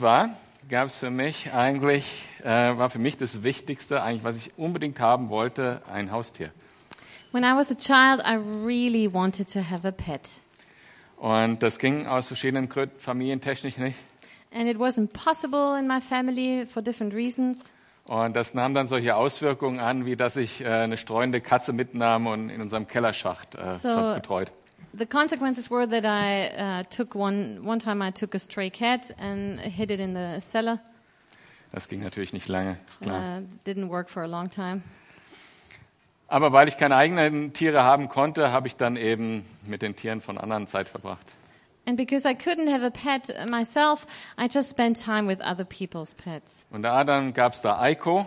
war, gab es für mich eigentlich, äh, war für mich das Wichtigste, eigentlich, was ich unbedingt haben wollte, ein Haustier. When I was a child, I really wanted to have a pet. Und das ging aus verschiedenen Gründen, familientechnisch nicht. And it wasn't possible in my family for different reasons. Und das nahm dann solche Auswirkungen an, wie dass ich äh, eine streuende Katze mitnahm und in unserem Kellerschacht äh, So- betreut. The consequences were that I uh, took one, one time I took a stray cat and hid it in the cellar. Das ging natürlich nicht lange, ist klar. Uh, didn't work for a long time. Aber weil ich keine eigenen Tiere haben konnte, habe ich dann eben mit den Tieren von anderen Zeit verbracht. And because I couldn't have a pet myself, I just spent time with other people's pets. Und da dann gab es da Eiko,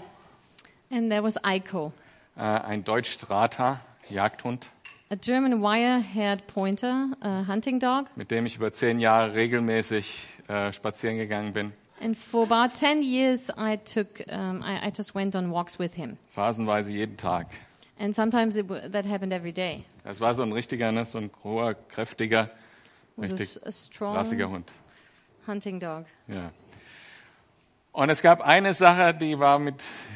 And there was Aiko, äh, ein Deutsch-Strata, Jagdhund, a German wire-haired pointer, a hunting dog. mit dem ich über zehn Jahre regelmäßig äh, spazieren gegangen bin. And for about 10 years, I took, um, I, I just went on walks with him. Phasenweise jeden Tag. And sometimes it, that happened every day. Das war so ein richtiger, ne, so ein hoher, kräftiger, richtig a, strong rassiger Hund. hunting dog. Ja. Und es gab eine Sache, die war, mit,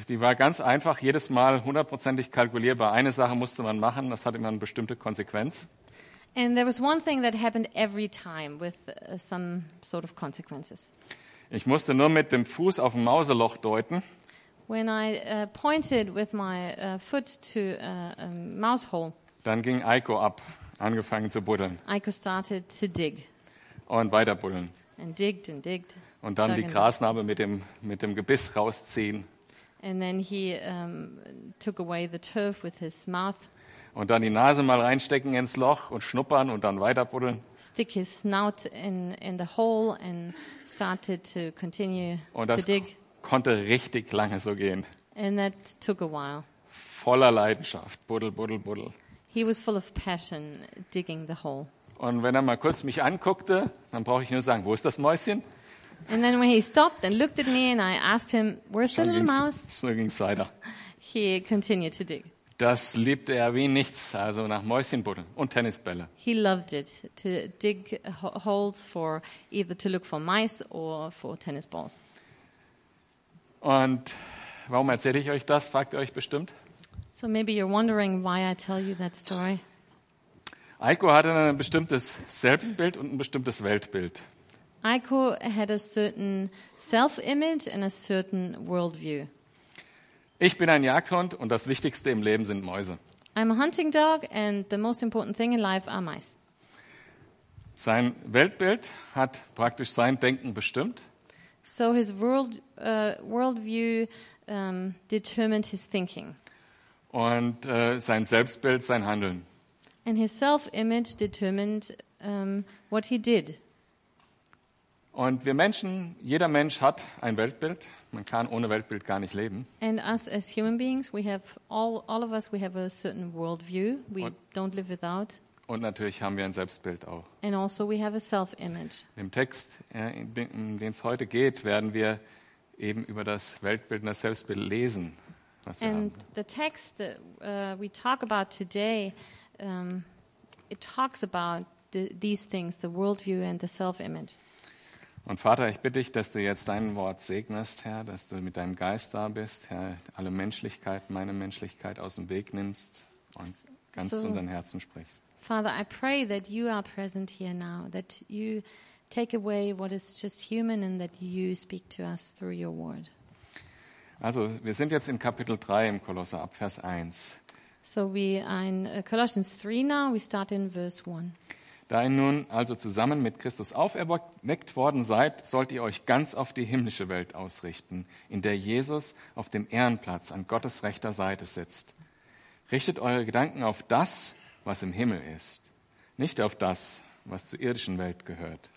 die war ganz einfach, jedes Mal hundertprozentig kalkulierbar. Eine Sache musste man machen, das hat immer eine bestimmte Konsequenz. And there was one thing that happened every time with uh, some sort of consequences. Ich musste nur mit dem Fuß auf ein Mauseloch deuten When I uh, pointed with my uh, foot to a, a mouse hole, Dann ging Eiko ab, angefangen zu buddeln Aiko started to dig und weiter buddeln. and digged and digged. Und dann die Grasnarbe mit dem, mit dem Gebiss rausziehen And then he um, took away the turf with his mouth, und dann die Nase mal reinstecken ins Loch und schnuppern und dann weiter buddeln. stick his snout in, in the hole, and started to continue Und to das dig. konnte richtig lange so gehen. And that took a while. Voller Leidenschaft. Buddel, buddel, buddel. He was full of passion digging the hole. Und wenn er mal kurz mich anguckte, dann brauche ich nur sagen, wo ist das Mäuschen? And then when he stopped and looked at me and I asked him, Where's the little mouse? so ging's weiter. He continued to dig. Das liebte er wie nichts, also nach Mäuschen buddeln und Tennisbälle. He loved it to dig ho- holes for either to look for mice or for tennis balls. Und warum erzähle ich euch das, fragt ihr euch bestimmt. So maybe you're wondering why I tell you that story. Eiko hatte ein bestimmtes Selbstbild und ein bestimmtes Weltbild. Aiko had a certain self image and a certain worldview. Ich bin ein Jagdhund und das Wichtigste im Leben sind Mäuse. I'm a hunting dog, and the most important thing in life are mice. Sein Weltbild hat praktisch sein Denken bestimmt So his world, uh, worldview um, determined his thinking, und äh, sein Selbstbild sein Handeln. and his self image determined um, what he did. Und wir Menschen, jeder Mensch hat ein Weltbild. Man kann ohne Weltbild gar nicht leben. And us as human beings, we have all, all of us, we have a certain worldview. We What- don't live without. Und natürlich haben wir ein Selbstbild auch. And also we have a self image. Im Text, äh, in den es heute geht, werden wir eben über das Weltbild und das Selbstbild lesen, was wir And haben. the text that uh, we talk about today, um, it talks about the, these things the worldview and the self image. Und Vater, ich bitte dich, dass du jetzt dein Wort segnest, Herr, dass du mit deinem Geist da bist, Herr, alle Menschlichkeit, meine Menschlichkeit aus dem Weg nimmst und ganz So- zu unseren Herzen sprichst. Father, I pray that you are present here now, that you take away what is just human and that you speak to us through your word. Also, wir sind jetzt in Kapitel 3 im Kolosser ab Vers 1. So we are in uh, Colossians 3 now. We start in verse 1. Da ihr nun also zusammen mit Christus auferweckt worden seid, sollt ihr euch ganz auf die himmlische Welt ausrichten, in der Jesus auf dem Ehrenplatz an Gottes rechter Seite sitzt. Richtet eure Gedanken auf das, was im Himmel ist, nicht auf das, was zur irdischen Welt gehört.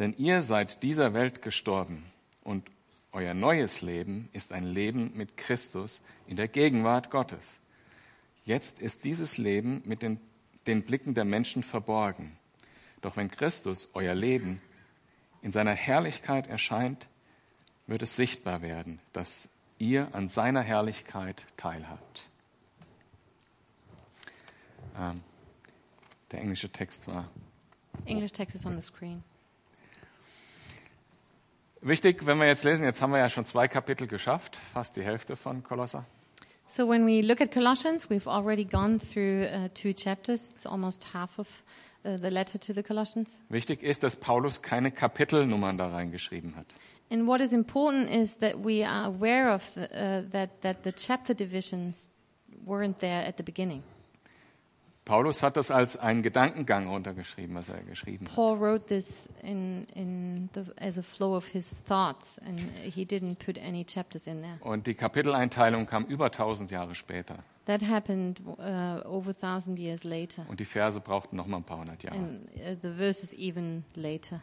Denn ihr seid dieser Welt gestorben und euer neues Leben ist ein Leben mit Christus in der Gegenwart Gottes. Jetzt ist dieses Leben mit den, den Blicken der Menschen verborgen. Doch wenn Christus, euer Leben, in seiner Herrlichkeit erscheint, wird es sichtbar werden, dass ihr an seiner Herrlichkeit teilhabt. Ähm, der englische Text war. English text is on the screen. Wichtig, wenn wir jetzt lesen, jetzt haben wir ja schon zwei Kapitel geschafft, fast die Hälfte von Kolosser. So when we look at Colossians, we've already gone through uh, two chapters. It's almost half of uh, the letter to the Colossians. Wichtig ist, dass Paulus keine Kapitelnummern da reingeschrieben hat. And what is important is that we are aware of the, uh, that that the chapter divisions weren't there at the beginning. Paulus hat das als einen Gedankengang runtergeschrieben, was er geschrieben hat. Paul wrote this in in the, as a flow of his thoughts, and he didn't put any chapters in there. Und die Kapiteleinteilung kam über 1000 Jahre später. That happened uh, over a thousand years later, Und die Verse brauchten noch mal ein paar hundert Jahre. and uh, the verses even later.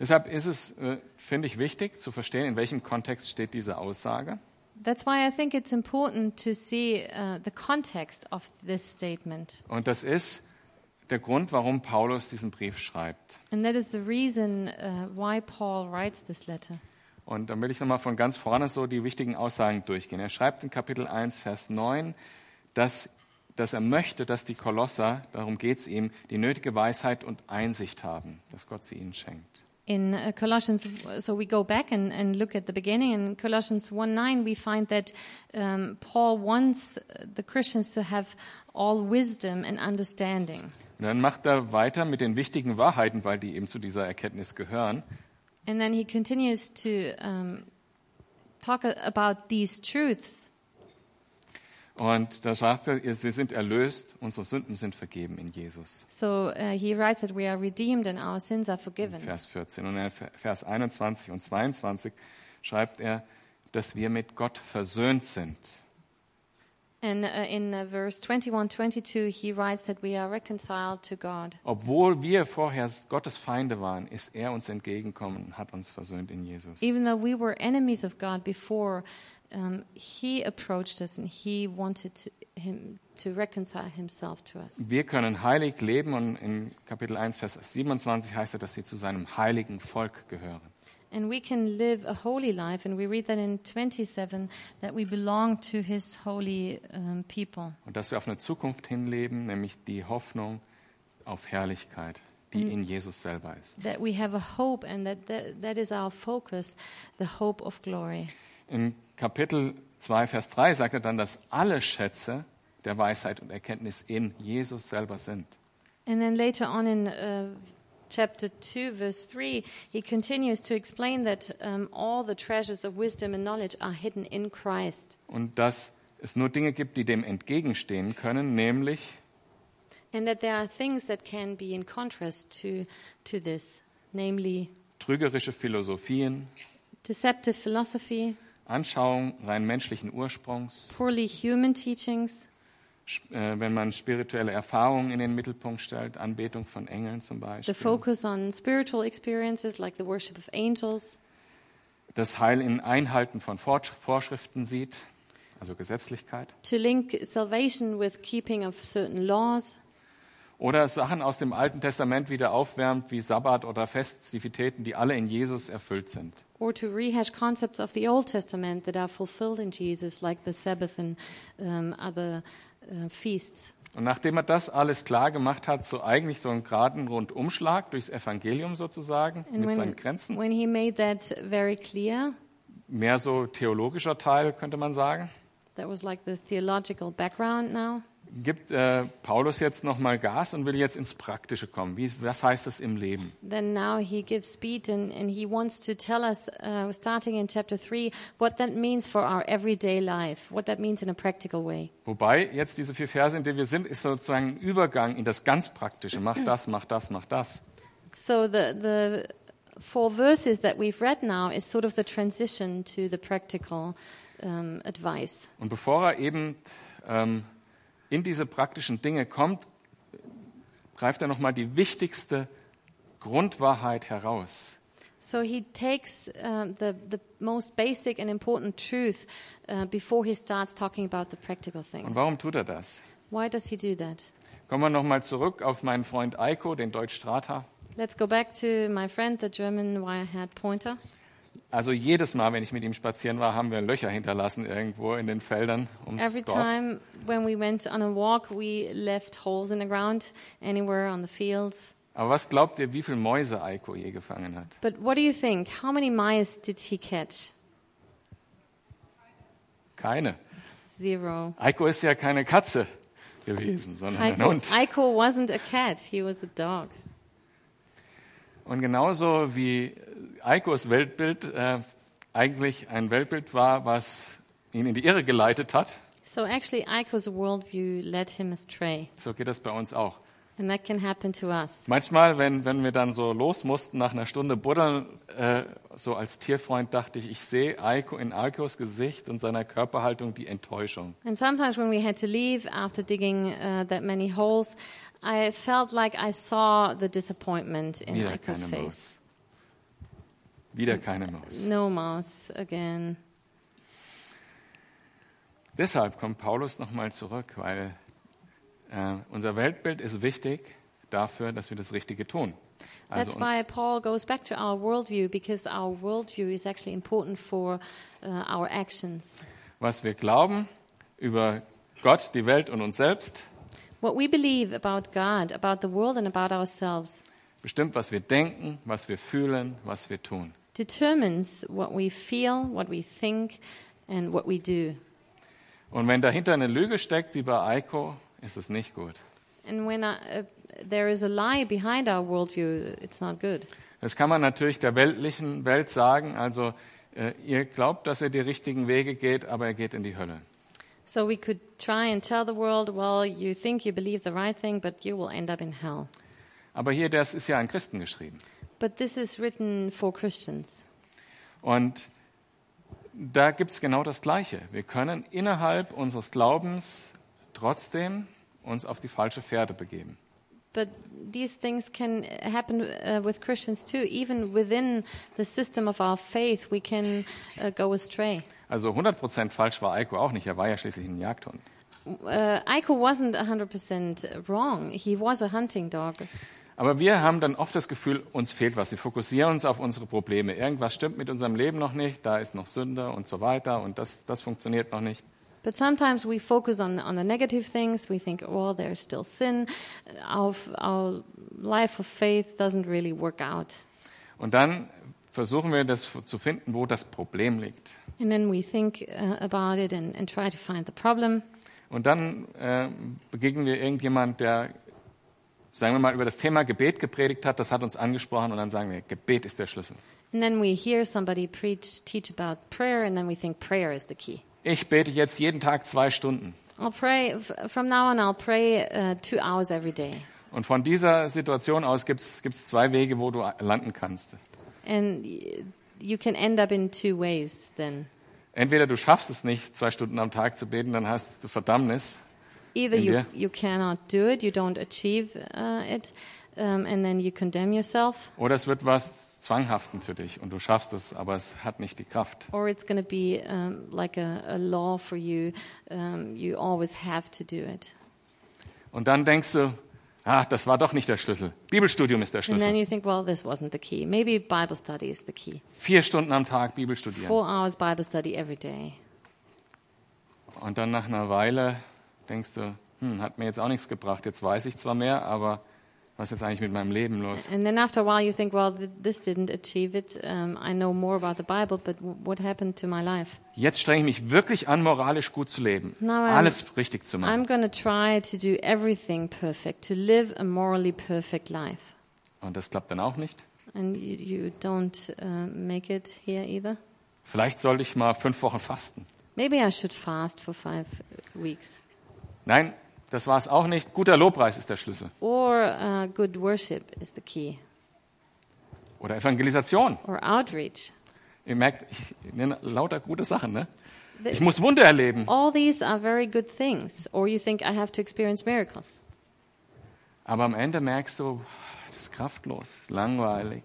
Deshalb ist es, äh, finde ich, wichtig zu verstehen, in welchem Kontext steht diese Aussage. That's why I think it's important to see uh, the context of this statement. Und das ist der Grund, warum Paulus diesen Brief schreibt. And that is the reason uh, why Paul writes this letter. Und dann will ich nochmal von ganz vorne so die wichtigen Aussagen durchgehen. Er schreibt in Kapitel 1, Vers 9, dass, dass er möchte, dass die Kolosser, darum geht es ihm, die nötige Weisheit und Einsicht haben, dass Gott sie ihnen schenkt. In uh, Colossians, so we go back and, and look at the beginning. In Colossians 1 9, we find that um, Paul wants the Christians to have all wisdom and understanding. Und dann macht er weiter mit den wichtigen Wahrheiten, weil die eben zu dieser Erkenntnis gehören. And then he continues to um, talk about these truths. Und da sagt er, wir sind erlöst, unsere Sünden sind vergeben in Jesus. So uh, he writes that we are redeemed and our sins are forgiven. Vers 14. Und in Vers 21 und 22 schreibt er, dass wir mit Gott versöhnt sind. And uh, in uh, verse 21 22, he writes that we are reconciled to God. Obwohl wir vorher Gottes Feinde waren, ist er uns entgegengekommen und hat uns versöhnt in Jesus. Even though we were enemies of God before, um, he approached us and he wanted to, him to reconcile himself to us. Wir können heilig leben und in Kapitel 1, Vers 27 heißt es, dass wir zu seinem heiligen Volk gehören. And we can live a holy life, and we read that in 27 that we belong to his holy um, people. Und dass wir auf eine Zukunft hinleben, nämlich die Hoffnung auf Herrlichkeit, die in Jesus selber ist. That we have a hope, and that, that that is our focus, the hope of glory. In Kapitel 2, Vers 3 sagt er dann, dass alle Schätze der Weisheit und Erkenntnis in Jesus selber sind. And then later on in uh, chapter 2, verse 3, he continues to explain that um, all the treasures of wisdom and knowledge are hidden in Christ. Und dass es nur Dinge gibt, die dem entgegenstehen können, nämlich And that there are things that can be in contrast to, to this, namely trügerische Philosophien, deceptive philosophy, Anschauungen rein menschlichen Ursprungs, poorly human teachings, äh, wenn man spirituelle Erfahrungen in den Mittelpunkt stellt, Anbetung von Engeln zum the Beispiel, focus on spiritual experiences like the worship of angels, das Heil in Einhalten von Vorschriften sieht, also Gesetzlichkeit, to link salvation with keeping of certain laws, oder Sachen aus dem Alten Testament wieder aufwärmt, wie Sabbat oder Festivitäten, die alle in Jesus erfüllt sind. Or to rehash concepts of the Old Testament that are fulfilled in Jesus, like the Sabbath and um, other uh, feasts. Und nachdem er das alles klar gemacht hat, so eigentlich so einen geraden Rundumschlag durchs Evangelium sozusagen, And mit seinen when, Grenzen, when he made that very clear, mehr so theologischer Teil, könnte man sagen, that was like the theological background now. Gibt äh, Paulus jetzt nochmal Gas und will jetzt ins Praktische kommen. Wie, was heißt das im Leben? Then now he gives speed and, and he wants to tell us, uh, starting in chapter 3, what that means for our everyday life, what that means in a practical way. Wobei jetzt diese vier Verse, in denen wir sind, ist sozusagen ein Übergang in das ganz Praktische. Mach das, mach das, mach das. So the, the four verses that we've read now is sort of the transition to the practical um, advice. Und bevor er eben ähm, in diese praktischen Dinge kommt, greift er nochmal die wichtigste Grundwahrheit heraus. So he takes um, the, the most basic and important truth uh, before he starts talking about the practical Und things. warum tut er das? Why does he do that? Kommen wir nochmal zurück auf meinen Freund Eiko, den Deutsch-Strata. Let's go back to my friend, the German wire-haired pointer. Also jedes Mal, wenn ich mit ihm spazieren war, haben wir Löcher hinterlassen irgendwo in den Feldern ums Every Dorf. time when we went on a walk, we left holes in the ground anywhere on the fields. Aber was glaubt ihr, wie viele Mäuse Eiko je gefangen hat? But what do you think? How many mice did he catch? Keine. Zero. Eiko ist ja keine Katze gewesen, sondern ein Aiko, Hund. Aiko wasn't a cat, he was a dog. Und genauso wie Eikos Weltbild äh, eigentlich ein Weltbild war, was ihn in die Irre geleitet hat, So actually, Aiko's worldview led him astray. so geht das bei uns auch. And that can happen to us. Manchmal, wenn, wenn wir dann so los mussten nach einer Stunde buddeln, äh, so als Tierfreund dachte ich, ich sehe Eiko in Eikos Gesicht und seiner Körperhaltung die Enttäuschung. And sometimes when we had to leave after digging uh, that many holes, I felt like I saw the disappointment in Wieder keine face. Maus. Wieder keine Maus. No mouse again. Deshalb kommt Paulus nochmal zurück, weil äh, unser Weltbild ist wichtig dafür, dass wir das Richtige tun. Also That's why Paul goes back to our worldview because our worldview is actually important for uh, our actions. was wir glauben über Gott, die Welt und uns selbst, What we believe about God, about the world, and about ourselves bestimmt, was wir denken, was wir fühlen, was wir tun. Determines what we feel, what we think, and what we do. Und wenn dahinter eine Lüge steckt, wie bei Eiko, ist es nicht gut. And when uh, uh, there is a lie behind our worldview, it's not good. Das kann man natürlich der weltlichen Welt sagen. Also äh, ihr glaubt, dass ihr die richtigen Wege geht, aber ihr geht in die Hölle. So we could try and tell the world, well, you think you believe the right thing, but you will end up in hell. Aber hier, das ist ja an Christen geschrieben. But this is written for Christians. Und da gibt es genau das Gleiche. Wir können innerhalb unseres Glaubens trotzdem uns auf die falsche Fährte begeben. But these things can happen uh, with Christians too. Even within the system of our faith, we can uh, go astray. Also 100% falsch war Eiko auch nicht. Er war ja schließlich ein Jagdhund. Uh, Aiko wasn't 100% wrong. He was a hunting dog. Aber wir haben dann oft das Gefühl, uns fehlt was. Wir fokussieren uns auf unsere Probleme. Irgendwas stimmt mit unserem Leben noch nicht, da ist noch Sünde und so weiter und das, das funktioniert noch nicht. But sometimes we focus on, on the negative things. We think, well, there's still sin. Our, our life of faith doesn't really work out. Und dann versuchen wir das zu finden, wo das Problem liegt. And then we think uh, about it and, and try to find the problem. Und dann äh, begegnen wir irgendjemand, der, sagen wir mal, über das Thema Gebet gepredigt hat, das hat uns angesprochen und dann sagen wir, Gebet ist der Schlüssel. And then we hear somebody preach, teach about prayer, and then we think prayer is the key. Ich bete jetzt jeden Tag zwei Stunden. I'll pray, f- from now on, I'll pray uh, two hours every day. Und von dieser Situation aus gibt es zwei Wege, wo du landen kannst. And you can end up in two ways then. Entweder du schaffst es nicht, zwei Stunden am Tag zu beten, dann hast du Verdammnis. Either In you, you cannot do it, you don't achieve uh, it, um, and then you condemn yourself, Oder es wird was Zwanghaften für dich und du schaffst es, aber es hat nicht die Kraft. or it's going to be um, like a, a law for you. Um, you always have to do it. Und dann denkst du, ah, das war doch nicht der Schlüssel. Bibelstudium ist der And then Schlüssel. you think, well, this wasn't the key. Maybe Bible study is the key. Vier Stunden am Tag Bibel studieren. Four hours Bible study every day. Und dann nach einer Weile denkst du, hm, hat mir jetzt auch nichts gebracht. Jetzt weiß ich zwar mehr, aber was ist jetzt eigentlich mit meinem Leben los? And then after a while, you think, well, th- this didn't achieve it. Um, I know more about the Bible, but what happened to my life? Jetzt strenge ich mich wirklich an, moralisch gut zu leben. Ähm, Alles richtig zu machen. I'm going to try to do everything perfect, to live a morally perfect life. Und das klappt dann auch nicht. And you, you don't uh, make it here either. Vielleicht sollte ich mal fünf Wochen fasten. Maybe I should fast for five weeks. Nein, das war es auch nicht. Guter Lobpreis ist der Schlüssel. Or uh, good worship is the key. Oder Evangelisation. Or outreach. Ihr merkt, ich nenne lauter gute Sachen. Ne? The- Ich muss Wunder erleben. all these are very good things. Or you think I have to experience miracles. Aber am Ende merkst du, das ist kraftlos, langweilig.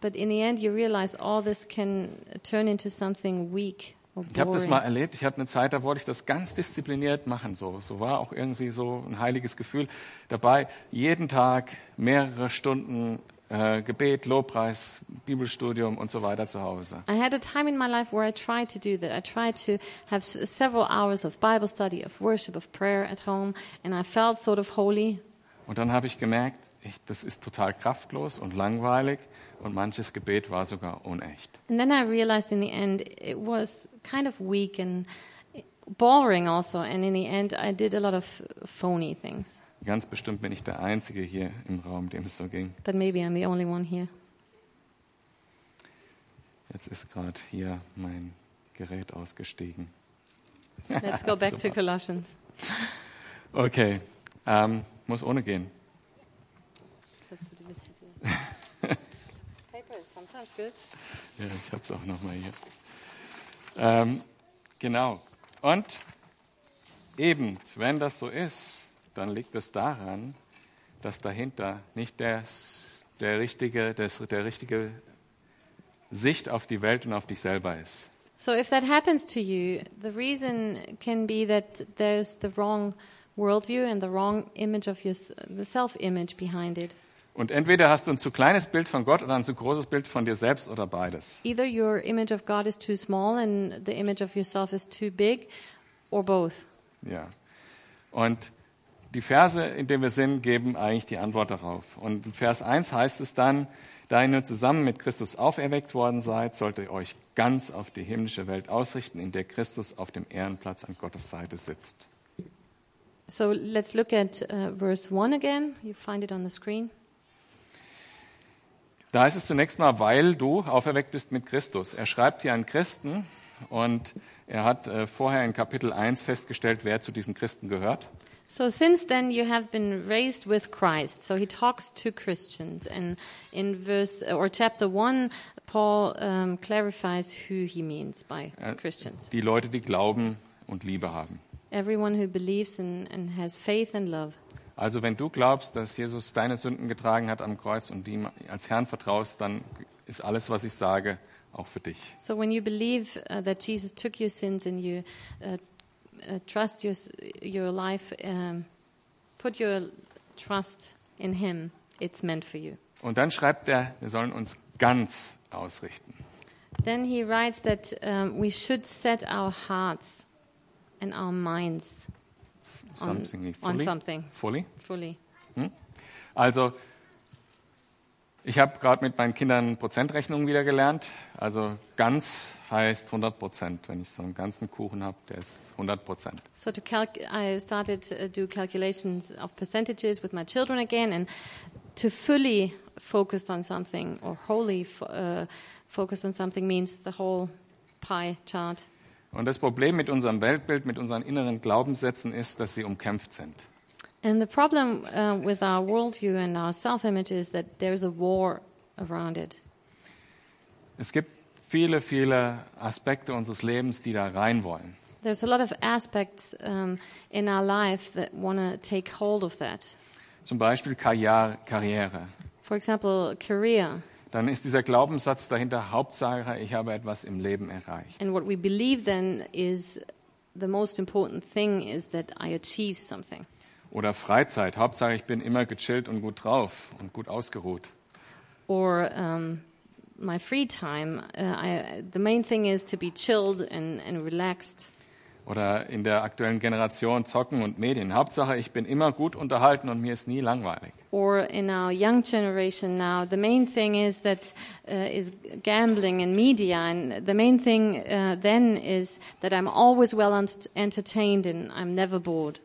But in the end, you realize all this can turn into something weak Ich habe das mal erlebt. Ich hatte eine Zeit, da wollte ich das ganz diszipliniert machen. So, so war auch irgendwie so ein heiliges Gefühl dabei. Jeden Tag mehrere Stunden äh, Gebet, Lobpreis, Bibelstudium und so weiter zu Hause. I had a time in my life where I tried to do that. I tried to have several hours of Bible study, of worship, of prayer at home, and I felt sort of holy. Und dann habe ich gemerkt, ich, das ist total kraftlos und langweilig und manches Gebet war sogar unecht. And then I realized in the end it was kind of weak and boring also. And in the end, I did a lot of phony things. Ganz bestimmt bin ich der Einzige hier im Raum, dem es so ging. But maybe I'm the only one here. Jetzt ist gerade hier mein Gerät ausgestiegen. Let's go back to. Colossians. Okay, ähm, muss ohne gehen. Paper is sometimes good. Ja, ich habe es auch noch mal hier. Ähm, genau. Und eben, wenn das so ist, dann liegt es daran, dass dahinter nicht der, der, richtige, das, der richtige Sicht auf die Welt und auf dich selber ist. So if that happens to you, the reason can be that there's the wrong worldview and the wrong image of your, the self-image behind it. Und entweder hast du ein zu kleines Bild von Gott oder ein zu großes Bild von dir selbst oder beides. Either your image of God is too small and the image of yourself is too big, or both. Ja. Und die Verse, in denen wir sind, geben eigentlich die Antwort darauf. Und in Vers 1 heißt es dann, da ihr nun zusammen mit Christus auferweckt worden seid, sollt ihr euch ganz auf die himmlische Welt ausrichten, in der Christus auf dem Ehrenplatz an Gottes Seite sitzt. So let's look at uh, verse 1 again. You find it on the screen. Da heißt es zunächst mal, weil du auferweckt bist mit Christus. Er schreibt hier an Christen und er hat äh, vorher in Kapitel 1 festgestellt, wer zu diesen Christen gehört. So since then you have been raised with Christ. So he talks to Christians, and in verse or chapter one, Paul um, clarifies who he means by Äh, Christians. Die Leute, die Glauben und Liebe haben. Everyone who believes and, and has faith and love. Also wenn du glaubst, dass Jesus deine Sünden getragen hat am Kreuz und ihm als Herrn vertraust, dann ist alles, was ich sage, auch für dich. So when you believe uh, that Jesus took your sins and you uh, uh, trust your your life, um, put your trust in Him, it's meant for you. Und dann schreibt er, wir sollen uns ganz ausrichten. Then he writes that um, we should set our hearts and our minds Something on fully. something fully. fully. Also ich habe gerade mit meinen Kindern Prozentrechnungen wieder gelernt. Also ganz heißt 100 Prozent. Wenn ich so einen ganzen Kuchen habe, der ist 100 Prozent. So to calc- I started to do calculations of percentages with my children again, and to fully focus on something or wholly fo- uh, focus on something means the whole pie chart. Und das Problem mit unserem Weltbild, mit unseren inneren Glaubenssätzen ist, dass sie umkämpft sind. And the problem uh, with our worldview and our self-image is that there's a war around it. Es gibt viele, viele Aspekte unseres Lebens, die da rein wollen. There's a lot of aspects um, in our life that want to take hold of that. Zum Beispiel Karriere. Karriere. For example, career. Dann ist dieser Glaubenssatz dahinter, Hauptsache, ich habe etwas im Leben erreicht. And what we believe then is the most important thing is that I achieve something. Oder Freizeit. Hauptsache, ich bin immer gechillt und gut drauf und gut ausgeruht. Or um, my free time, uh, I, the main thing is to be chilled and, and relaxed. Oder in der aktuellen Generation Zocken und Medien. Hauptsache, ich bin immer gut unterhalten und mir ist nie langweilig. Or in our young generation now, the main thing is that uh, is gambling and media, and the main thing uh, then is that I'm always well ent- entertained and I'm never bored.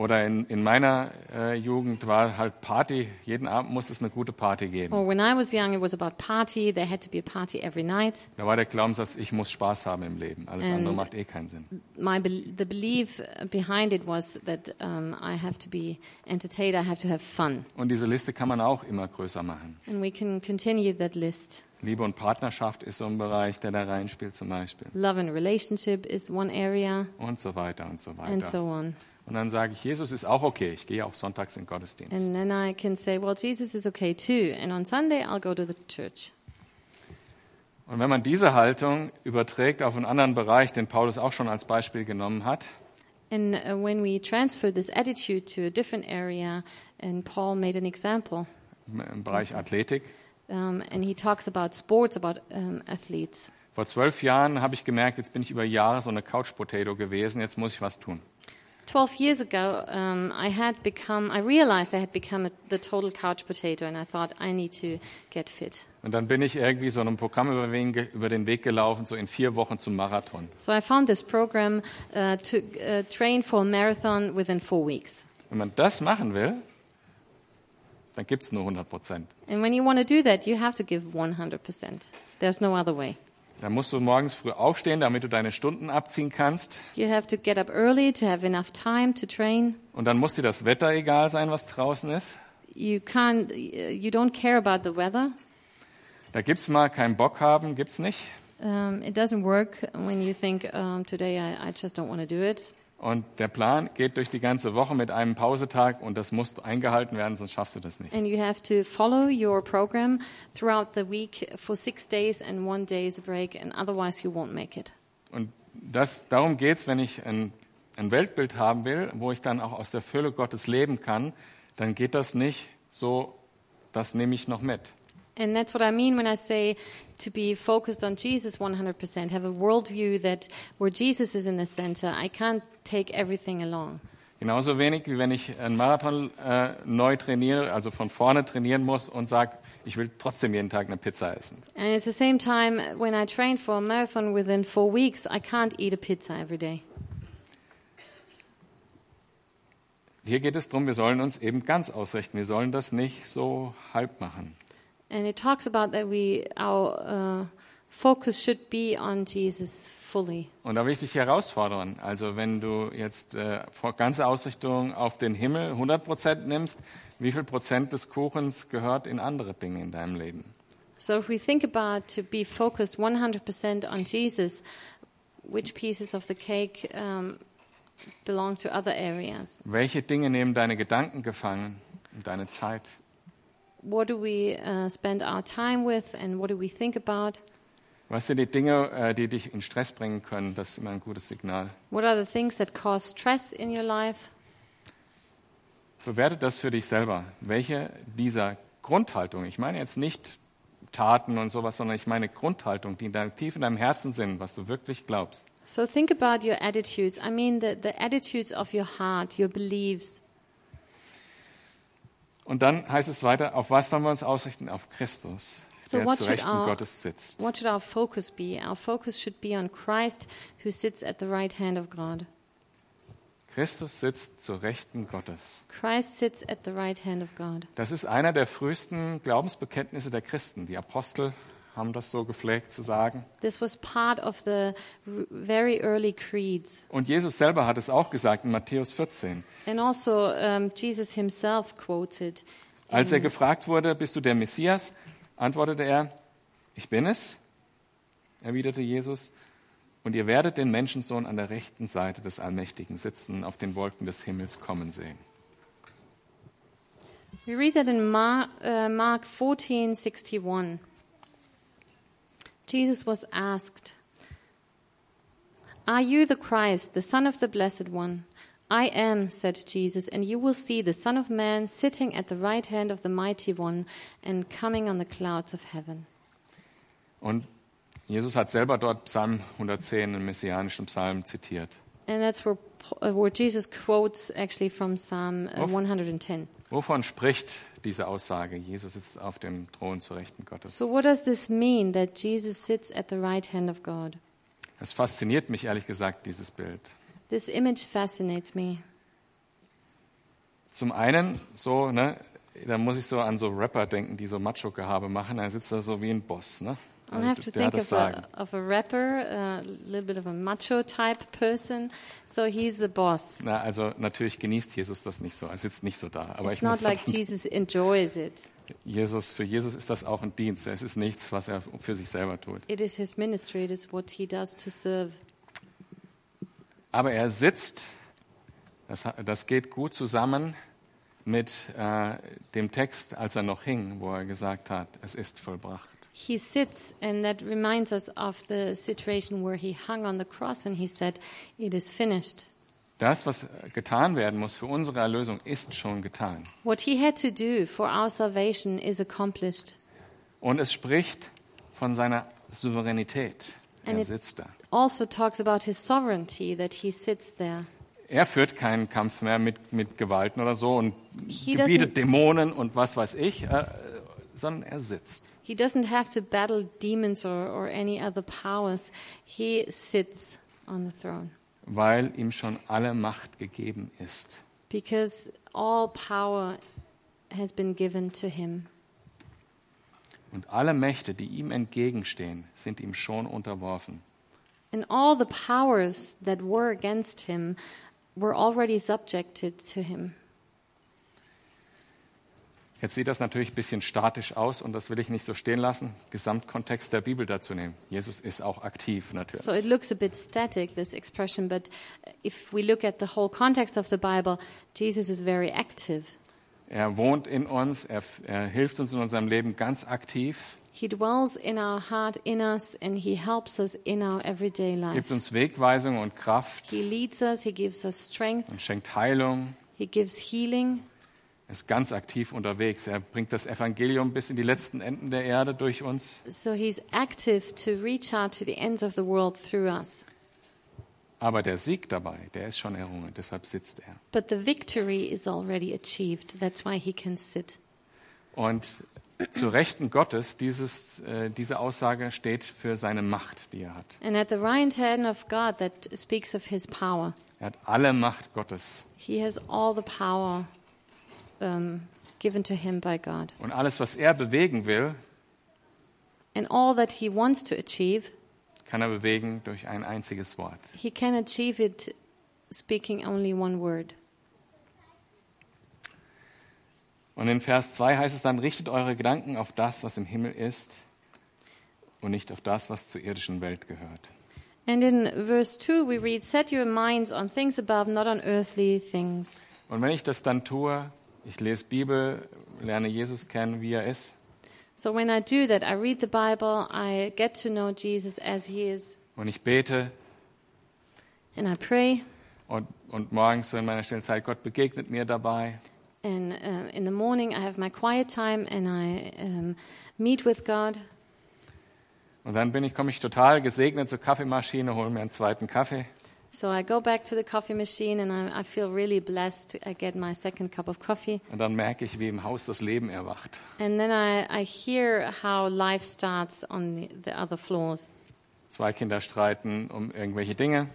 Oder in, in meiner äh, Jugend war halt Party. Jeden Abend muss es eine gute Party geben. Or when I was young, it was about party. There had to be a party every night. Da war der Glaubenssatz, ich muss Spaß haben im Leben. Alles And- andere macht eh keinen Sinn. My the belief behind it was that um, I have to be entertained. I have to have fun, Und diese Liste kann man auch immer größer machen. and we can continue that list. Liebe und Partnerschaft ist so ein Bereich, der da reinspielt zum Beispiel. Love and relationship is one area, Und so weiter und so and weiter. so on. Und dann sage ich, Jesus ist auch okay. Ich gehe auch sonntags in den Gottesdienst. And then I can say, well, Jesus is okay too. And on Sunday, I'll go to the church. Und wenn man diese Haltung überträgt auf einen anderen Bereich, den Paulus auch schon als Beispiel genommen hat, And uh, when we transfer this attitude to a different area, and Paul made an example, im Bereich Athletik. um, and he talks about sports, about um, athletes. Vor zwölf Jahren habe ich gemerkt, jetzt bin ich über Jahre so eine Couch Potato gewesen, jetzt muss ich was tun. 12 years ago, um, I had become, I realized I had become a, the total couch potato, and I thought I need to get fit. Und dann bin ich irgendwie so einem Programm über den, Weg gelaufen, so in vier Wochen zum Marathon. So I found this program uh, to uh, train for a marathon within four weeks. Wenn man das machen will, dann gibt es nur 100 Prozent. And when you want to do that, you have to give 100%. There's no other way. Da musst du morgens früh aufstehen, damit du deine Stunden abziehen kannst. You have to get up early to have enough time to train. Und dann muss dir das Wetter egal sein, was draußen ist. You can't, you don't care about the weather. Da gibt's mal keinen Bock haben, gibt's nicht. Um, it doesn't work when you think um, today I, I just don't want to do it. Und der Plan geht durch die ganze Woche mit einem Pausetag und das muss eingehalten werden, sonst schaffst du das nicht. And you have to follow your program throughout the week for six days and one day's break, and otherwise you won't make it. Und das, darum geht's, wenn ich ein, ein Weltbild haben will, wo ich dann auch aus der Fülle Gottes leben kann, dann geht das nicht so, das nehme ich noch mit. And that's what I mean when I say to be focused on Jesus 100%, have a worldview that where Jesus is in the center, I can't take everything along. Genauso wenig, wie wenn ich einen Marathon äh, neu trainiere, also von vorne trainieren muss und sage, ich will trotzdem jeden Tag eine Pizza essen. And it's the same time when I train for a marathon within four weeks, I can't eat a pizza every day. Hier geht es darum, wir sollen uns eben ganz ausrichten. Wir sollen das nicht so halb machen. And it talks about that we our uh, focus should be on Jesus fully. Und da will ich dich herausfordern. Also wenn du jetzt äh, ganze Ausrichtung auf den Himmel 100 Prozent nimmst, wie viel Prozent des Kuchens gehört in andere Dinge in deinem Leben? So if we think about to be focused 100% on Jesus, which pieces of the cake um, belong to other areas? Welche Dinge nehmen deine Gedanken gefangen und deine Zeit? What do we uh, spend our time with, and what do we think about? Was sind die Dinge, äh, die dich in Stress bringen können? Das ist immer ein gutes Signal. What are the things that cause stress in your life? Bewerte das für dich selber. Welche dieser Grundhaltung, ich meine jetzt nicht Taten und sowas, sondern ich meine Grundhaltung, die tief in deinem Herzen sind, was du wirklich glaubst. So think about your attitudes. I mean, the, the attitudes of your heart, your beliefs. Und dann heißt es weiter, auf was sollen wir uns ausrichten? Auf Christus, So der what zu should Rechten our- Gottes sitzt. What should our focus be? Our focus should be on Christ, who sits at the right hand of God. Christus sitzt zu Rechten Gottes. Christ sits at the right hand of God. Das ist einer der frühesten Glaubensbekenntnisse der Christen. Die Apostel haben das so gepflegt zu sagen. This was part of the very early creeds. Und Jesus selber hat es auch gesagt in Matthäus 14. And also, um, Jesus himself quoted. Als er gefragt wurde, bist du der Messias, antwortete er, ich bin es, erwiderte Jesus, und ihr werdet den Menschensohn an der rechten Seite des Allmächtigen sitzen, auf den Wolken des Himmels kommen sehen. We read that in Mar- uh, Mark 14 61. Jesus was asked, Are you the Christ, the Son of the Blessed One? I am, said Jesus, and you will see the Son of Man sitting at the right hand of the Mighty One and coming on the clouds of heaven. Und Jesus hat selber dort Psalm 110, einen messianischen Psalm, zitiert. And that's where, uh, where Jesus quotes actually from Psalm uh, Of- 110. Wovon spricht diese Aussage? Jesus sitzt auf dem Thron zu Rechten Gottes. So, what does this mean that Jesus sits at the right hand of God? Das fasziniert mich ehrlich gesagt, dieses Bild. This image fascinates me. Zum einen, so, ne, da muss ich so an so Rapper denken, die so Macho-Gehabe machen. Da sitzt er so wie ein Boss, ne? I have to think of a, of a rapper, a little bit of a macho type person. So he's the boss. Na, also natürlich genießt Jesus das nicht so. Er sitzt nicht so da. Aber it's ich not like Jesus enjoys it. Jesus, für Jesus ist das auch ein Dienst. Es ist nichts, was er für sich selber tut. It is his ministry. It is what he does to serve. Aber er sitzt, das, das geht gut zusammen mit äh, dem Text, als er noch hing, wo er gesagt hat, es ist vollbracht. He sits, and that reminds us of the situation where he hung on the cross and he said, It is finished. Das, was getan werden muss für unsere Erlösung, ist schon getan. What he had to do for our salvation is accomplished. Und es spricht von seiner Souveränität. And Er it- sitzt da. Also talks about his sovereignty, that he sits there. Er führt keinen Kampf mehr mit, mit Gewalten oder so und He gebietet Dämonen und was weiß ich, äh, sondern er sitzt. He doesn't have to battle demons or, or any other powers. He sits on the throne weil ihm schon alle Macht gegeben ist. because all power has been given to him. Und alle Mächte, die ihm entgegenstehen, sind ihm schon unterworfen. And all the powers that were against him were already subjected to him. Jetzt sieht das natürlich ein bisschen statisch aus und das will ich nicht so stehen lassen. Gesamtkontext der Bibel dazu nehmen. Jesus ist auch aktiv natürlich. So it looks a bit static, this expression, but if we look at the whole context of the Bible, Jesus is very active. Er wohnt in uns, er, er hilft uns in unserem Leben ganz aktiv, He dwells in our heart, in us, and He helps us in our everyday life. gibt uns Wegweisung und Kraft He leads us, He gives us strength, und schenkt Heilung. He gives healing. Er ist ganz aktiv unterwegs. Er bringt das Evangelium bis in die letzten Enden der Erde durch uns. So He's active to reach out to the ends of the world through us. Aber der Sieg dabei, der ist schon errungen. Deshalb sitzt er. But the victory is already achieved. That's why He can sit. Und zu Rechten Gottes, dieses, äh, diese Aussage steht für seine Macht, die er hat. And at the right hand of God, that speaks of His power. Er hat alle Macht Gottes. He has all the power um, given to him by God. Und alles, was er bewegen will, And all that he wants to achieve, kann er bewegen durch ein einziges Wort. he can achieve it speaking only one word. Und in Vers 2 heißt es dann, richtet eure Gedanken auf das, was im Himmel ist und nicht auf das, was zur irdischen Welt gehört. And in verse 2, we read, Set your minds on things above, not on earthly things. Und wenn ich das dann tue, ich lese Bibel, lerne Jesus kennen, wie er ist, So when I do that, I read the Bible, I get to know Jesus as he is, und ich bete and I pray. und, und morgens so in meiner stillen Zeit, Gott begegnet mir dabei, And uh, in the morning, I have my quiet time and I um, meet with God. Und dann bin ich, komme ich total gesegnet zur Kaffeemaschine, hole mir einen zweiten Kaffee. So I go back to the coffee machine and I, I feel really blessed. I get my second cup of coffee. Und dann merke ich, wie im Haus das Leben erwacht. And then I, I hear how life starts on the, the other floors. Zwei Kinder streiten um irgendwelche Dinge.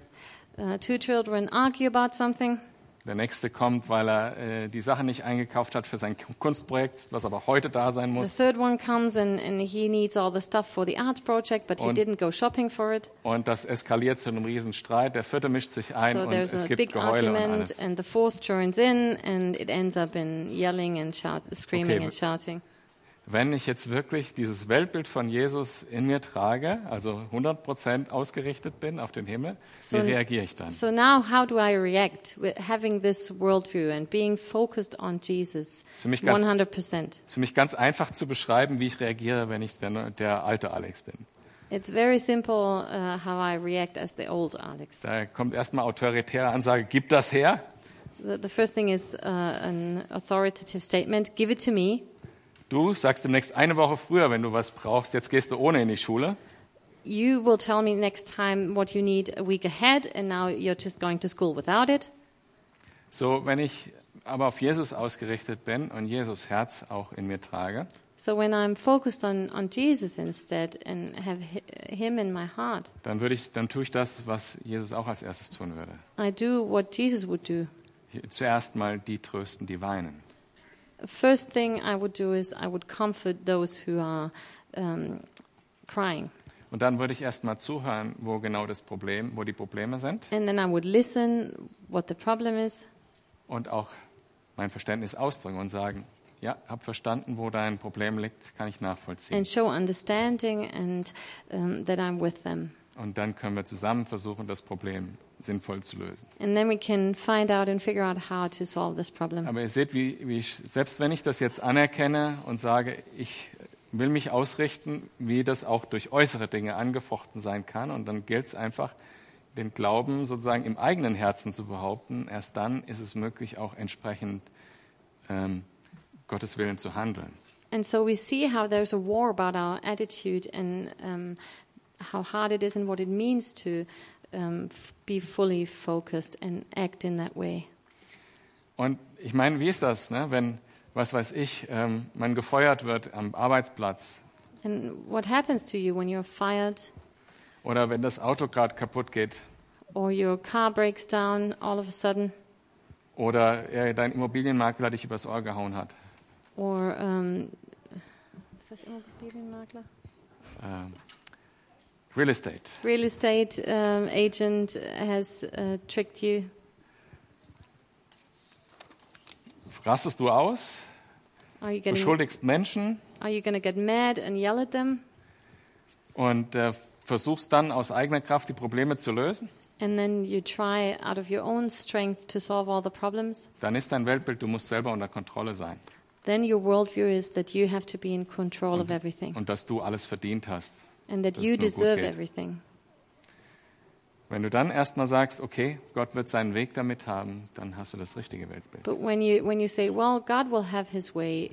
Uh, two children argue about something. Der nächste kommt, weil er äh, die Sachen nicht eingekauft hat für sein Kunstprojekt, was aber heute da sein The muss. third one comes and, and he needs all the stuff for the art project, but he Und- didn't go shopping for it. Und das eskaliert zu einem riesen Streit. Der vierte mischt sich ein So und es gibt big Geheule und argument, alles. and the fourth joins in, and it ends up in yelling and shout, screaming Okay, and shouting. Wenn ich jetzt wirklich dieses Weltbild von Jesus in mir trage, also 100% ausgerichtet bin auf den Himmel, So- wie reagiere ich dann? So now, how do I react with having this worldview and being focused on Jesus Für mich ganz- 100%? Es ist für mich ganz einfach zu beschreiben, wie ich reagiere, wenn ich der, der alte Alex bin. It's very simple uh, how I react as the old Alex. Da kommt erstmal autoritäre Ansage, gib das her. The, the first thing is uh, an authoritative statement give it to me. Du sagst demnächst eine Woche früher, wenn du was brauchst, jetzt gehst du ohne in die Schule. You will tell me next time what you need a week ahead, and now you're just going to school without it. So, wenn ich aber auf Jesus ausgerichtet bin und Jesus Herz auch in mir trage, So when I'm focused on, on Jesus instead and have hi- Him in my heart, dann würde ich, dann tue ich das, was Jesus auch als erstes tun würde. I do what Jesus would do. Zuerst mal die trösten, die weinen. First thing I would do is I would comfort those who are um, crying. Und dann würde ich erst mal zuhören, wo genau das Problem, wo die Probleme sind And then I would listen what the problem is und auch mein Verständnis ausdrücken und sagen, ja, hab verstanden, wo dein Problem liegt, kann ich nachvollziehen. and show understanding and um, that I'm with them. Und dann können wir zusammen versuchen, das Problem sinnvoll zu lösen. And then we can find out and figure out how to solve this problem. Aber ihr seht, wie, wie ich, selbst wenn ich das jetzt anerkenne und sage, ich will mich ausrichten, wie das auch durch äußere Dinge angefochten sein kann, und dann gilt es einfach, den Glauben sozusagen im eigenen Herzen zu behaupten, erst dann ist es möglich, auch entsprechend ähm, Gottes Willen zu handeln. And so we see how there's a war about our attitude and um, how hard it is and what it means to um, be fully focused and act in that way. Und ich meine, wie ist das, ne? wenn, was weiß ich, ähm, man gefeuert wird am Arbeitsplatz And what happens to you when you're fired oder wenn das Auto gerade kaputt geht or your car breaks down all of a sudden oder äh, dein Immobilienmakler dich übers Ohr gehauen hat? or um, ist das Immobilienmakler? Ähm, Real Estate. real estate um, agent has uh, tricked you. Rastest du aus, Are you getting? beschuldigst Menschen Are you going to get mad and yell at them? und äh, versuchst dann aus eigener Kraft die Probleme zu lösen? And then you try out of your own strength to solve all the problems? Dann ist dein Weltbild, du musst selber unter Kontrolle sein Then your worldview is that you have to be in control of everything und dass du alles verdient hast. And that you deserve everything. Wenn du dann erstmal sagst, okay, Gott wird seinen Weg damit haben, dann hast du das richtige Weltbild. But when you when you say, "Well, God will have His way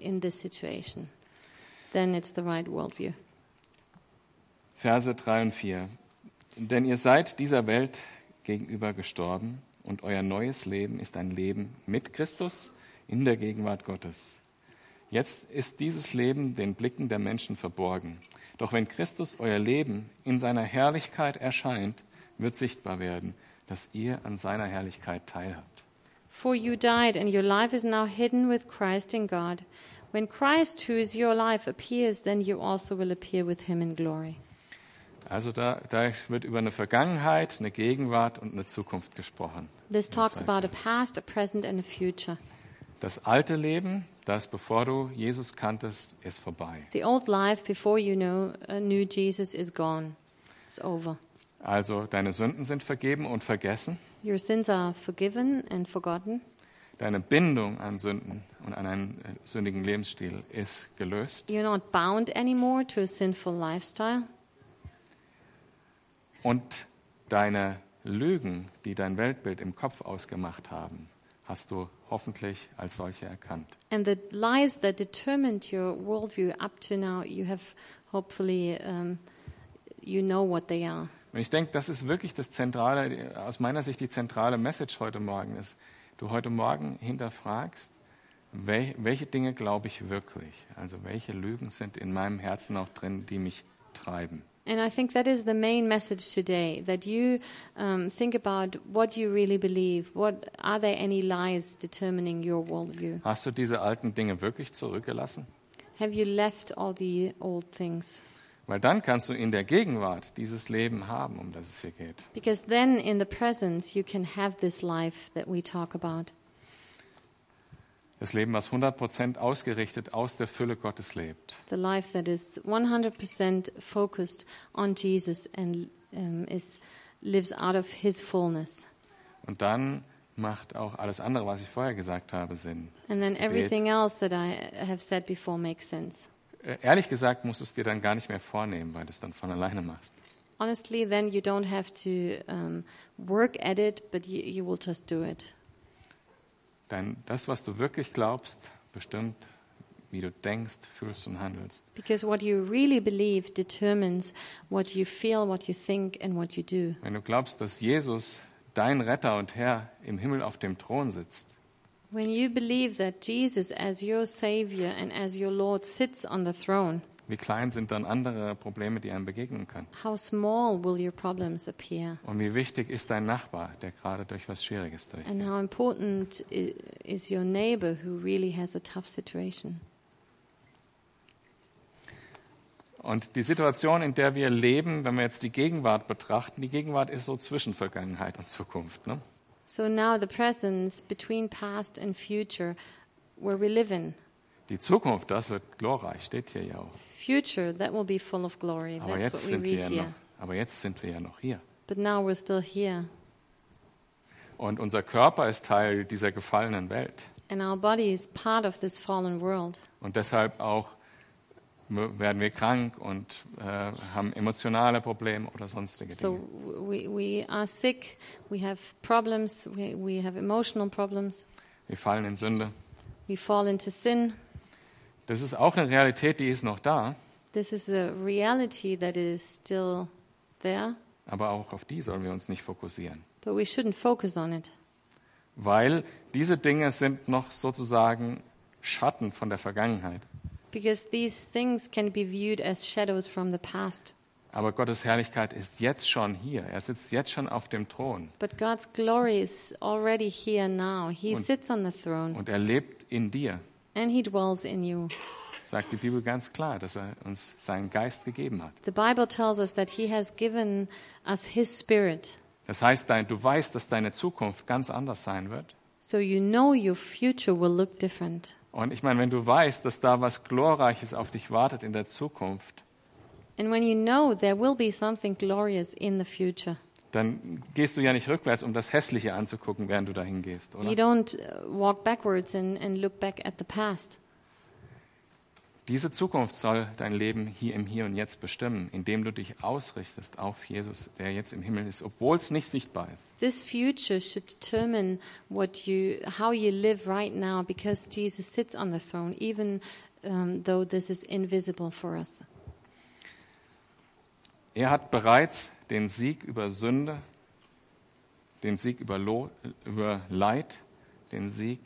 in this situation," then it's the right worldview. Verse 3 und 4. Denn ihr seid dieser Welt gegenüber gestorben und euer neues Leben ist ein Leben mit Christus in der Gegenwart Gottes. Jetzt ist dieses Leben den Blicken der Menschen verborgen. Doch wenn Christus euer Leben in seiner Herrlichkeit erscheint, wird sichtbar werden, dass ihr an seiner Herrlichkeit teilhabt. For you died, and your life is now hidden with Christ in God. When Christ, who is your life, appears, then you also will appear with Him in glory. Also da, da wird über eine Vergangenheit, eine Gegenwart und eine Zukunft gesprochen. This talks about a past, a present, and a future. Das alte Leben, das bevor du Jesus kanntest, ist vorbei. The old life before you know, uh, knew Jesus is gone. It's over. Also deine Sünden sind vergeben und vergessen. Your sins are forgiven and forgotten. Deine Bindung an Sünden und an einen äh, sündigen Lebensstil ist gelöst. You're not bound anymore to a sinful lifestyle. Und deine Lügen, die dein Weltbild im Kopf ausgemacht haben, hast du hoffentlich als solche erkannt. And the lies that determined your worldview up to now, you have hopefully, um, you know what they are. Und ich denke, das ist wirklich das zentrale, aus meiner Sicht die zentrale Message heute Morgen ist, du heute Morgen hinterfragst, wel, welche Dinge glaube ich wirklich? Also welche Lügen sind in meinem Herzen auch drin, die mich treiben? And I think that is the main message today that you um, think about what you really believe. What are there any lies determining your worldview? Hast du diese alten Dinge wirklich zurückgelassen? Have you left all the old things? Weil dann kannst du in der Gegenwart dieses Leben haben, um das es hier geht. Because then in the presence you can have this life that we talk about. Das Leben, was 100% ausgerichtet aus der Fülle Gottes lebt. The life that is 100% focused on Jesus and um, is, lives out of his fullness. Und dann macht auch alles andere, was ich vorher gesagt habe, Sinn. And then everything else that I have said before makes sense. Äh, Ehrlich gesagt musst du es dir dann gar nicht mehr vornehmen, weil du es dann von alleine machst. Honestly, then you don't have to um, work at it, but you, you will just do it. Denn das, was du wirklich glaubst, bestimmt, wie du denkst, fühlst und handelst. Because what you really believe determines what you feel, what you think, and what you do. Wenn du glaubst, dass Jesus, dein Retter und Herr, im Himmel auf dem Thron sitzt, When you believe that Jesus, as your Savior and as your Lord, sits on the throne, wie klein sind dann andere Probleme, die einem begegnen können? how small will your problems appear? Und wie wichtig ist dein Nachbar, der gerade durch was Schwieriges durch? And how important is your neighbor who really has a tough situation? Und die Situation, in der wir leben, wenn wir jetzt die Gegenwart betrachten, die Gegenwart ist so zwischen Vergangenheit und Zukunft. Ne? So now the presence between past and future, where we live in. Die Zukunft, das wird glorreich, steht hier ja auch. Future, that will be full of glory. Aber That's jetzt what we sind wir read ja here. noch, aber jetzt sind wir ja noch hier. But now we're still here. Und unser Körper ist Teil dieser gefallenen Welt. And our body is part of this fallen world. Und deshalb auch werden wir krank und äh, haben emotionale Probleme oder sonstige So Dinge. we, we are sick, we have problems, we, we have emotional problems, Wir fallen in Sünde. we fall into sin. Das ist auch eine Realität, die ist noch da. This is a reality that is still there. Aber auch auf die sollen wir uns nicht fokussieren. But we shouldn't focus on it Weil diese Dinge sind noch sozusagen Schatten von der Vergangenheit. because these things can be viewed as shadows from the past. Aber Gottes Herrlichkeit ist jetzt schon hier. Er sitzt jetzt schon auf dem Thron. But God's glory is already here now. He Und- sits on the throne Und er lebt in dir. And He dwells in you. Sagt die Bibel ganz klar, dass er uns seinen Geist gegeben hat. The Bible tells us that He has given us His Spirit. Das heißt, du weißt, dass deine Zukunft ganz anders sein wird. So you know your future will look different. Und ich meine, wenn du weißt, dass da was Glorreiches auf dich wartet in der Zukunft, And when you know there will be something glorious in the future, dann gehst du ja nicht rückwärts, um das Hässliche anzugucken, während du dahin gehst, you oder? don't uh, walk backwards and, and look back at the past. Diese Zukunft soll dein Leben hier im Hier und Jetzt bestimmen, indem du dich ausrichtest auf Jesus, der jetzt im Himmel ist, obwohl es nicht sichtbar ist. This future should determine what you, how you live right now, because Jesus sits on the throne, even um, though this is invisible for us. Er hat bereits den Sieg über Sünde, den Sieg über, Lo über Leid, den Sieg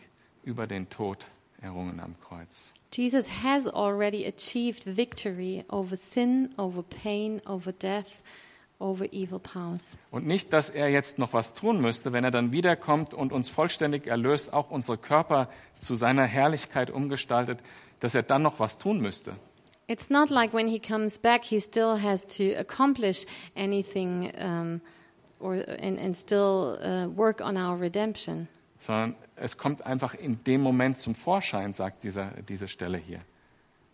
über den Tod errungen am Kreuz. Jesus has already achieved victory over sin, over pain, over death, over evil powers. Und nicht, dass er jetzt noch was tun müsste, wenn er dann wiederkommt und uns vollständig erlöst, auch unsere Körper zu seiner Herrlichkeit umgestaltet, dass er dann noch was tun müsste. It's not like when he comes back, he still has to accomplish anything um, or, and, and still uh, work on our redemption. sondern es kommt einfach in dem Moment zum Vorschein, sagt dieser, diese Stelle hier,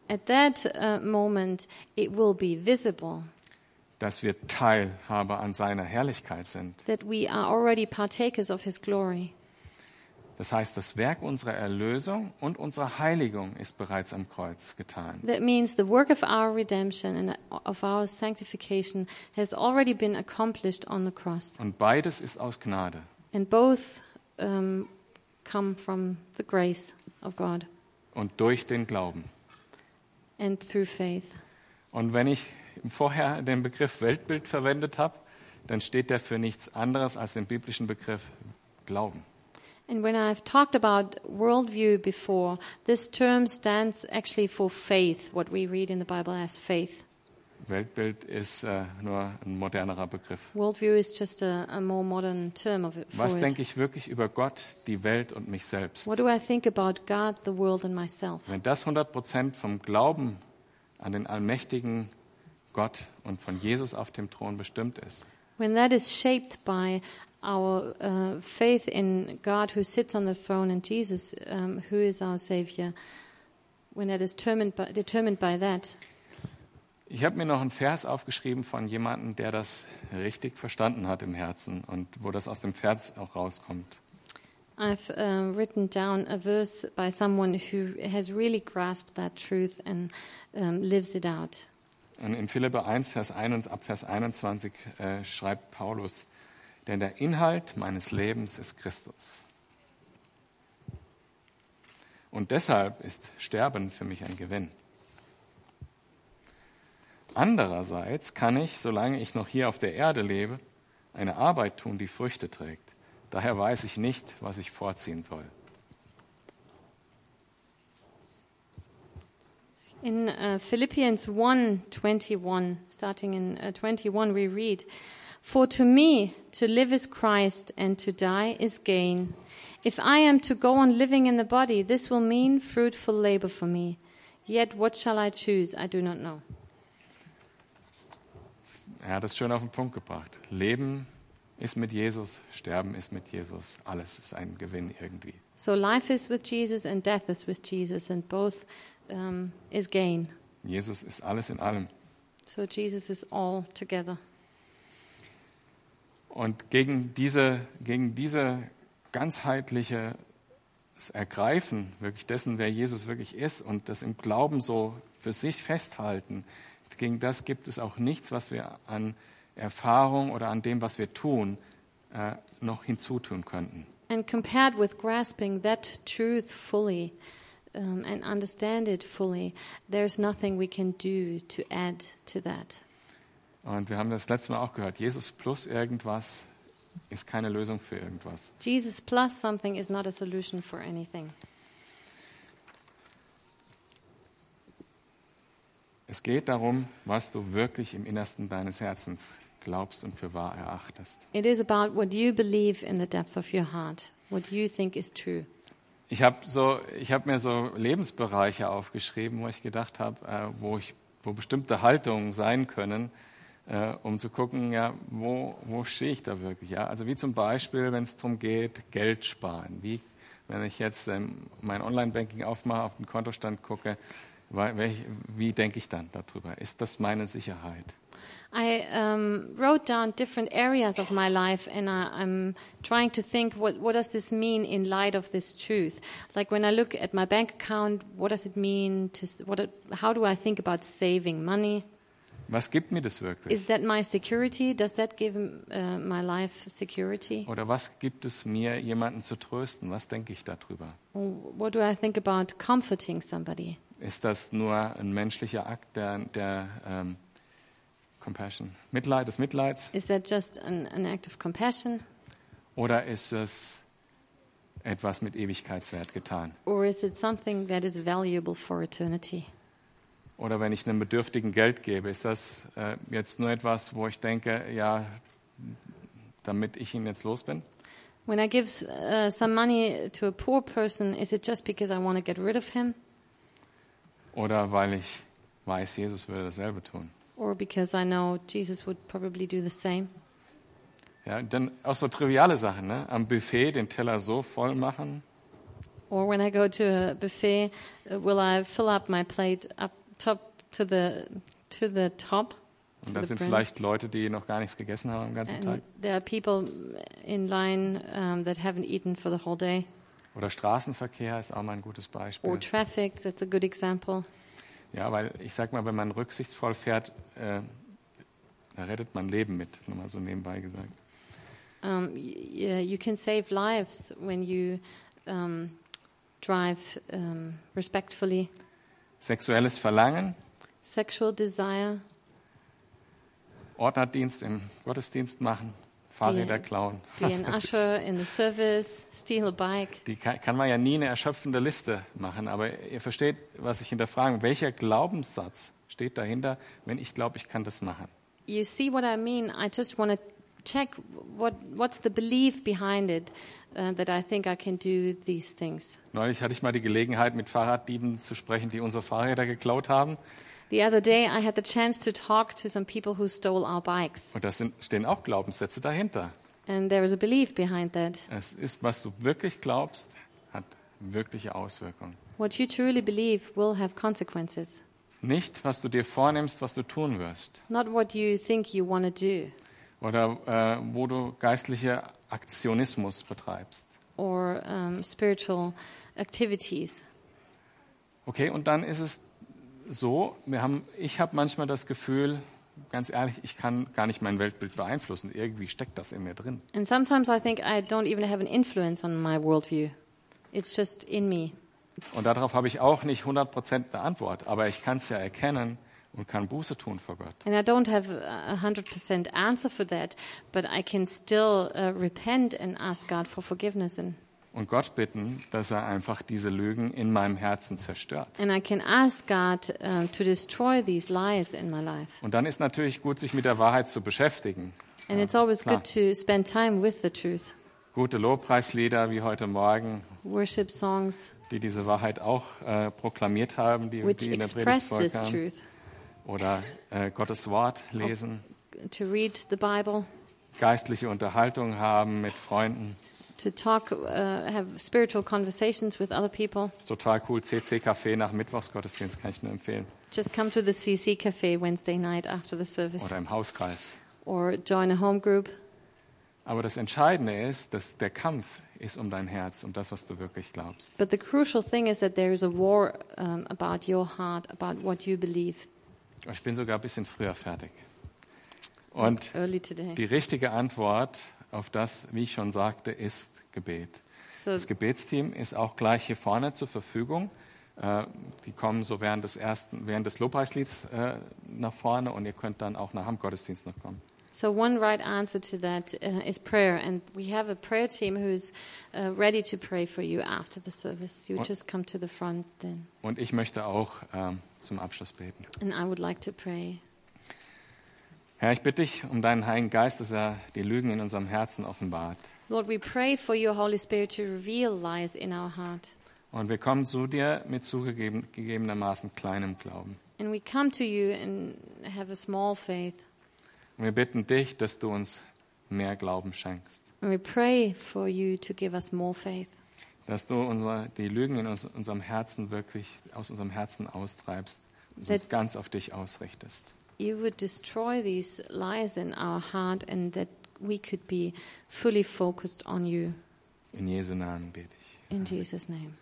At that uh, moment, it will be visible dass wir Teilhaber an seiner Herrlichkeit sind. that we are already partakers of his glory. Das heißt, das Werk unserer Erlösung und unserer Heiligung ist bereits am Kreuz getan. That means the work of our redemption and of our sanctification has already been accomplished on the cross. Und beides ist aus Gnade. And both um, come from the grace of God und durch den Glauben. and through faith. Und wenn ich vorher den Begriff Weltbild verwendet habe, dann steht der für nichts anderes als den biblischen Begriff Glauben. And when I've talked about worldview before, this term stands actually for faith, what we read in the Bible as faith. Weltbild ist äh, nur ein modernerer Begriff. Worldview is just a, a more modern term of it. Was denke ich wirklich über Gott, die Welt und mich selbst? What do I think about God, the world, and myself? Wenn das 100% vom Glauben an den allmächtigen Gott und von Jesus auf dem Thron bestimmt ist, When that is shaped by our uh, faith in God who sits on the throne and Jesus um, who is our Savior, when that is determined by, determined by that, Ich habe mir noch einen Vers aufgeschrieben von jemandem, der das richtig verstanden hat im Herzen und wo das aus dem Vers auch rauskommt. I've uh, written down a verse by someone who has really grasped that truth and um, lives it out. Und in Philipper 1, Vers 1, ab Vers 21 äh, schreibt Paulus, denn der Inhalt meines Lebens ist Christus. Und deshalb ist Sterben für mich ein Gewinn. Andererseits kann ich, solange ich noch hier auf der Erde lebe, eine Arbeit tun, die Früchte trägt. Daher weiß ich nicht, was ich vorziehen soll. In uh, Philippians 1:21, starting in uh, 21, we read, "For to me to live is Christ, and to die is gain. If I am to go on living in the body, this will mean fruitful labor for me. Yet what shall I choose? I do not know." Er hat es schön auf den Punkt gebracht. Leben ist mit Jesus, Sterben ist mit Jesus. Alles ist ein Gewinn irgendwie. So life is with Jesus, and death is with Jesus, and both um, is gain. Jesus ist alles in allem. So Jesus is all together. Und gegen diese, gegen diese ganzheitliche Ergreifen wirklich dessen, wer Jesus wirklich ist und das im Glauben so für sich festhalten, gegen das gibt es auch nichts, was wir an Erfahrung oder an dem, was wir tun, äh, noch hinzutun könnten. And compared with grasping that truth fully um, and understand it fully, there's nothing we can do to add to that. Und wir haben das letzte Mal auch gehört, Jesus plus irgendwas ist keine Lösung für irgendwas. Jesus plus something is not a solution for anything. Es geht darum, was du wirklich im Innersten deines Herzens glaubst und für wahr erachtest. It is about what you believe in the depth of your heart, what you think is true. Ich habe so, ich habe mir so Lebensbereiche aufgeschrieben, wo ich gedacht habe, äh, wo ich, wo bestimmte Haltungen sein können, äh, um zu gucken, ja, wo, wo stehe ich da wirklich? Ja, also wie zum Beispiel, wenn es darum geht, Geld sparen. Wie, wenn ich jetzt ähm, mein Online-Banking aufmache, auf den Kontostand gucke, welch, wie denke ich dann darüber? Ist das meine Sicherheit? I um, wrote down different areas of my life, and I, I'm trying to think what, what does this mean in light of this truth? Like when I look at my bank account, what does it mean to? What? How do I think about saving money? Was gibt mir das wirklich? Is that my security? Does that give uh, my life security? Oder was gibt es mir, jemanden zu trösten? Was denke ich darüber? What do I think about comforting somebody? Ist das nur ein menschlicher Akt der, der ähm, Compassion, Mitleid, des Mitleids? Is that just an, an act of compassion, Oder ist es etwas mit Ewigkeitswert getan? or is it something that is valuable for eternity? Oder wenn ich einem Bedürftigen Geld gebe, ist das äh, jetzt nur etwas, wo ich denke, ja, damit ich ihn jetzt los bin? When I give uh, some money to a poor person, is it just because I want to get rid of him, Oder weil ich weiß, Jesus würde dasselbe tun? or because I know Jesus would probably do the same? Ja, dann auch so triviale Sachen, ne? Am Buffet den Teller so voll machen, Or when I go to a buffet, uh, will I fill up my plate up top to the to the top? Und to da the sind vielleicht Leute, die noch gar nichts gegessen haben am ganzen Tag. There are people in line um, that haven't eaten for the whole day. Oder Straßenverkehr ist auch mal ein gutes Beispiel. Or traffic, that's a good example. Ja, weil ich sag mal, wenn man rücksichtsvoll fährt, äh, da rettet man Leben mit, nur mal so nebenbei gesagt. Um, yeah, you can save lives when you um, drive um, respectfully. Sexuelles Verlangen, Sexual desire, Ordnerdienst im Gottesdienst machen, Fahrräder klauen. be an usher in the service, steal a bike. Die kann, kann man ja nie eine erschöpfende Liste machen, aber ihr versteht, was ich hinterfrage. Welcher Glaubenssatz steht dahinter, wenn ich glaube, ich kann das machen? You see what I mean? I just want to check what what's the belief behind it uh, that I think I can do these things. Neulich hatte ich mal die Gelegenheit, mit Fahrraddieben zu sprechen, die unsere Fahrräder geklaut haben. The other day, I had the chance to talk to some people who stole our bikes, Und da stehen auch Glaubenssätze dahinter. and there is a belief behind that. Es ist, was du wirklich glaubst, hat wirkliche Auswirkungen. What you truly believe will have consequences, Nicht, was du dir vornimmst, was du tun wirst. not what you think you want to do Oder äh, wo du geistliche Aktionismus betreibst. or um, spiritual activities. Okay, und dann ist es so, wir haben, ich habe manchmal das Gefühl, ganz ehrlich, ich kann gar nicht mein Weltbild beeinflussen. Irgendwie steckt das in mir drin. And sometimes I think I don't even have an influence on my worldview. It's just in me. Und darauf habe ich auch nicht 100% eine Antwort, aber ich kann es ja erkennen und kann Buße tun vor Gott. And I don't have a hundred percent answer for that, but I can still uh, repent and ask God for forgiveness, and, Und Gott bitten, dass er einfach diese Lügen in meinem Herzen zerstört. and I can ask God to destroy these lies in my life. Und dann ist natürlich gut, sich mit der Wahrheit zu beschäftigen. And it's always klar. good to spend time with the truth. Gute Lobpreislieder wie heute Morgen, Worship songs die diese Wahrheit auch äh, proklamiert haben, die, die in der Predigt vorkamen. Oder äh, Gottes Wort lesen, To read the Bible, geistliche Unterhaltung haben mit Freunden. to talk, uh, have spiritual conversations with other people. Ist total cool. CC Café nach Mittwochsgottesdienst kann ich nur empfehlen. Just come to the CC Cafe Wednesday night after the service, Oder im Hauskreis. or join a home group. Aber das Entscheidende ist, dass der Kampf ist um dein Herz, um das, was du wirklich glaubst. But the crucial thing is that there is a war um, about your heart, about what you believe. Ich bin sogar ein bisschen früher fertig. Und Early today. die richtige Antwort auf das, wie ich schon sagte, ist Gebet. So Das Gebetsteam ist auch gleich hier vorne zur Verfügung. Äh, die kommen so während des ersten, während des Lobpreislieds äh, nach vorne und ihr könnt dann auch nach dem Gottesdienst noch kommen. So one right answer to that uh, is prayer, and we have a prayer team who's uh, ready to pray for you after the service. You What? just come to the front then, Und ich möchte auch ähm, zum Abschluss beten. and I would like to pray. Herr, ich bitte dich um deinen Heiligen Geist, dass er die Lügen in unserem Herzen offenbart. Lord, we pray for your Holy Spirit to reveal lies in our heart. Und wir kommen zu dir mit zugegebenermaßen kleinem Glauben. And we come to you and have a small faith. Und wir bitten dich, dass du uns mehr Glauben schenkst. And we pray for you to give us more faith. Dass du unsere, die Lügen in uns, unserem Herzen wirklich aus unserem Herzen austreibst und uns ganz auf dich ausrichtest. You would destroy these lies in our heart and that we could be fully focused on you. In Jesu Namen bete ich. In Jesus' name.